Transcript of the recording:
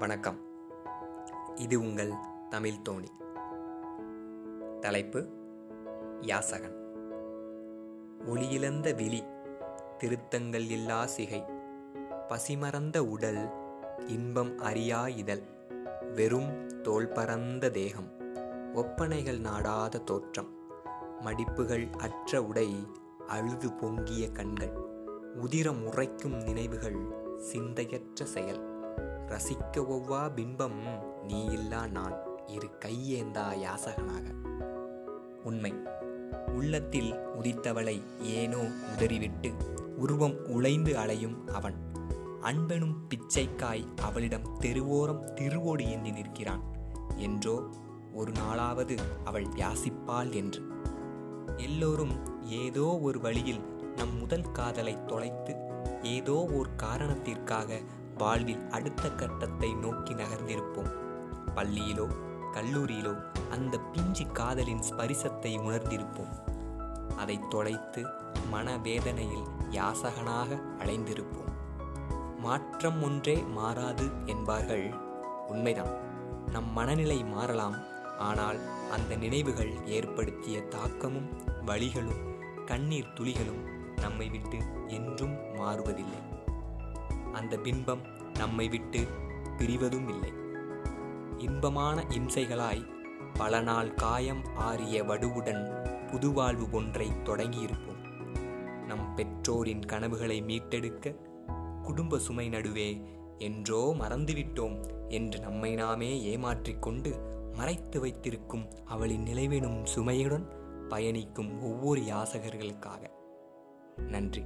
வணக்கம். இது உங்கள் தமிழ் தோணி தலைப்பு யாசகன். ஒளியிழந்த விழி திருத்தங்கள் இல்லா சிகை. பசிமறந்த உடல் இன்பம் அறியா இதழ். வெறும் தோல் பரந்த தேகம். ஒப்பனைகள் நாடாத தோற்றம். மடிப்புகள் அற்ற உடை அழுது பொங்கிய கண்கள். உதிரம் உரைக்கும் நினைவுகள் சிந்தையற்ற செயல். ரசிக்க ஒவ்வா பிம்பம் நீ இல்லா நான் இரு கையேந்தா யாசகனாக. உண்மை. உள்ளத்தில் உதித்தவளை ஏனோ உதறிவிட்டு உருவம் உழைந்து அலையும் அவன். அன்பெனும் பிச்சைக்காய் அவளிடம் தெருவோரம் திருவோடு எண்ணி நிற்கிறான். என்றோ ஒரு நாளாவது அவள் யாசிப்பாள் என்று. எல்லோரும் ஏதோ ஒரு வழியில் நம் முதல் காதலை தொலைத்து ஏதோ ஒரு காரணத்திற்காக வாழ்வில் அடுத்த கட்டத்தை நோக்கி நகர்ந்திருப்போம். பள்ளியிலோ கல்லூரியிலோ அந்த பிஞ்சு காதலின் ஸ்பரிசத்தை உணர்ந்திருப்போம். அதை தொலைத்து மனவேதனையில் யாசகனாக அலைந்திருப்போம். மாற்றம் ஒன்றே மாறாது என்பார்கள். உண்மைதான். நம் மனநிலை மாறலாம். ஆனால் அந்த நினைவுகள் ஏற்படுத்திய தாக்கமும் வழிகளும் கண்ணீர் துளிகளும் நம்மை விட்டு என்றும் மாறுவதில்லை. அந்த பிம்பம் நம்மை விட்டு பிரிவதும் இல்லை இன்பமான இம்சைகளாய் பல நாள் காயம் ஆறிய வடுவுடன் புதுவாழ்வு ஒன்றை தொடங்கியிருப்போம். நம் பெற்றோரின் கனவுகளை மீட்டெடுக்க குடும்ப சுமை நடுவே என்றோ மறந்துவிட்டோம் என்று நம்மை நாமே ஏமாற்றிக்கொண்டு மறைத்து வைத்திருக்கும் அவளின் நிலைவெனும் சுமையுடன் பயணிக்கும் ஒவ்வொரு யாசகர்களுக்காக. நன்றி.